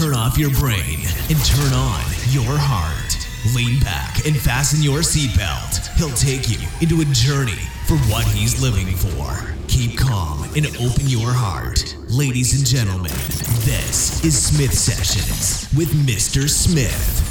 turn off your brain and turn on your heart. Lean back and fasten your seatbelt. He'll take you into a journey for what he's living for. Keep calm and open your heart. Ladies and gentlemen, this is Smith Sessions with Mr. Smith.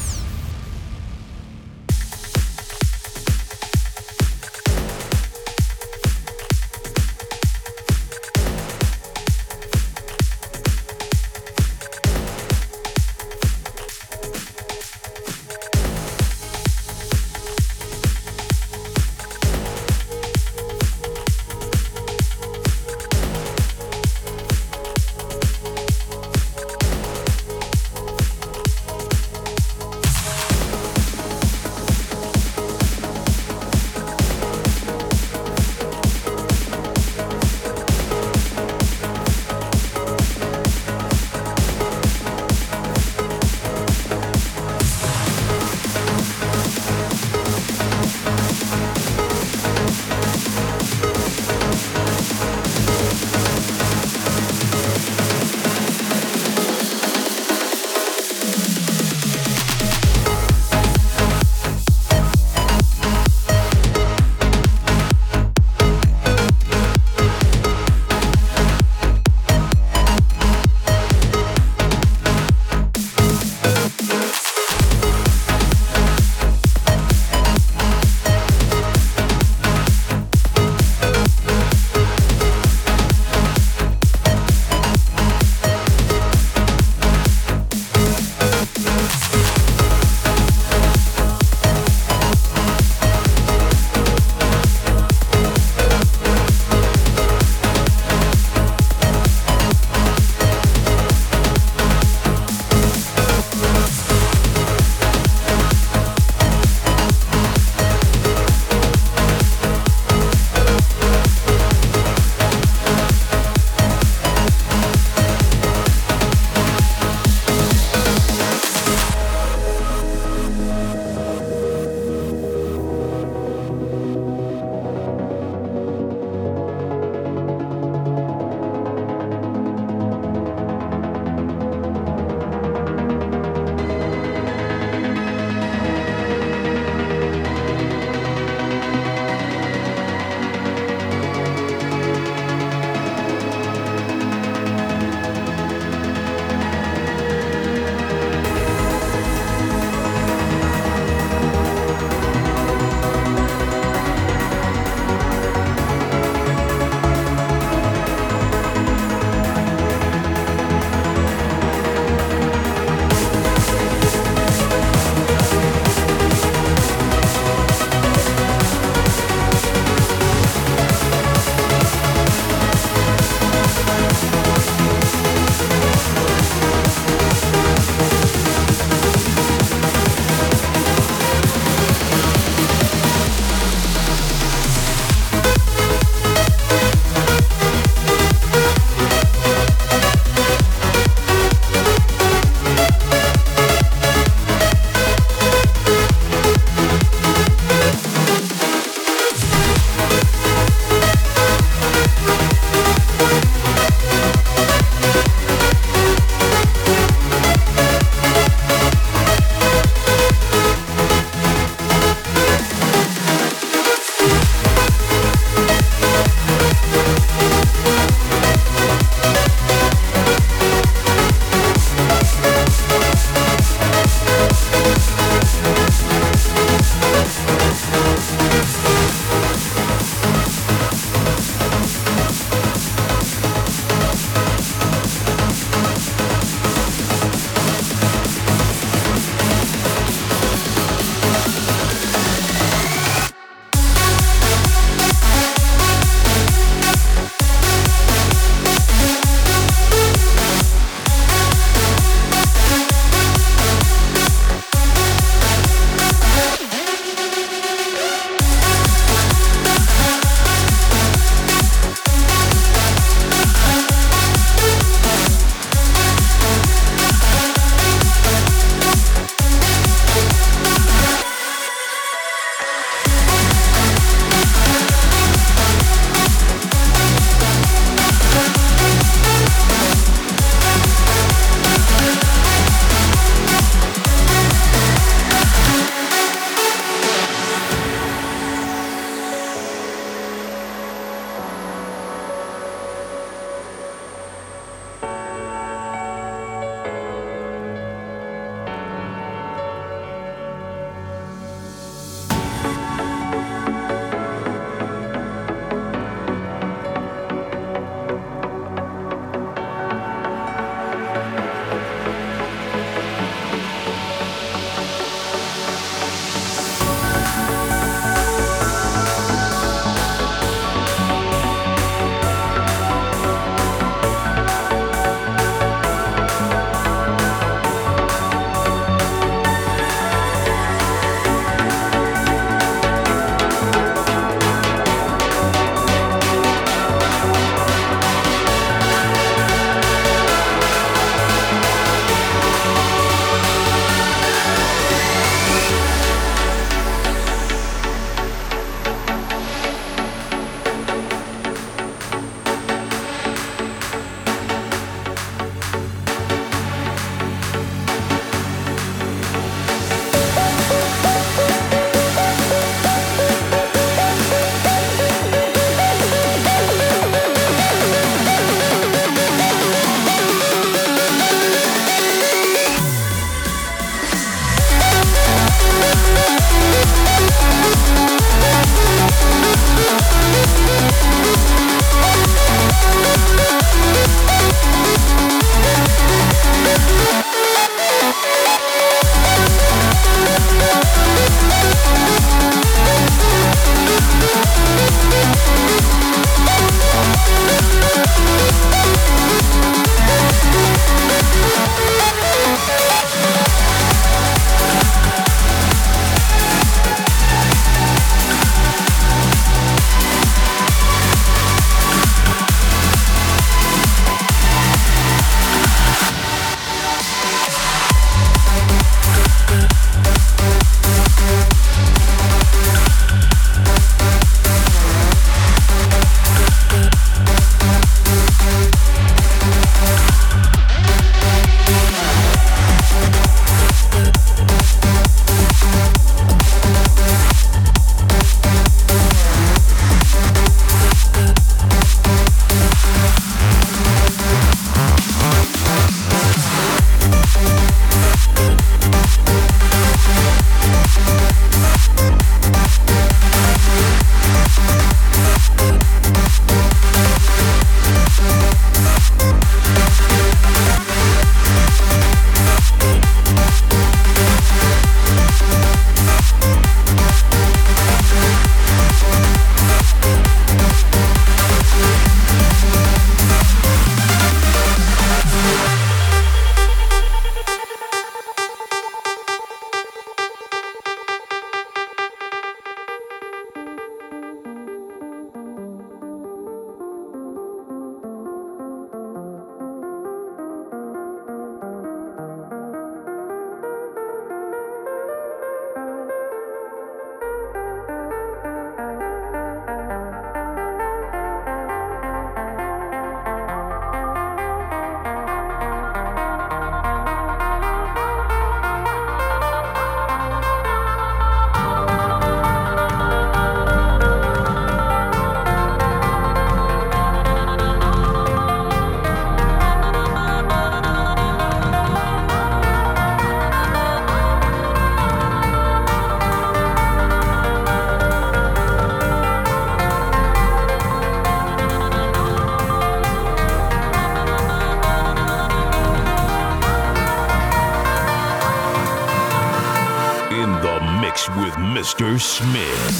In the mix with Mr. Smith.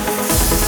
Go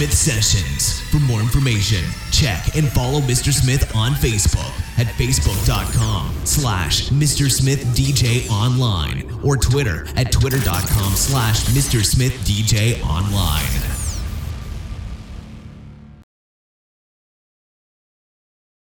Smith Sessions. For more information, check and follow Mr. Smith on Facebook at facebook.com slash Mr. Smith DJ Online or Twitter at twitter.com slash Mr. Smith DJ Online.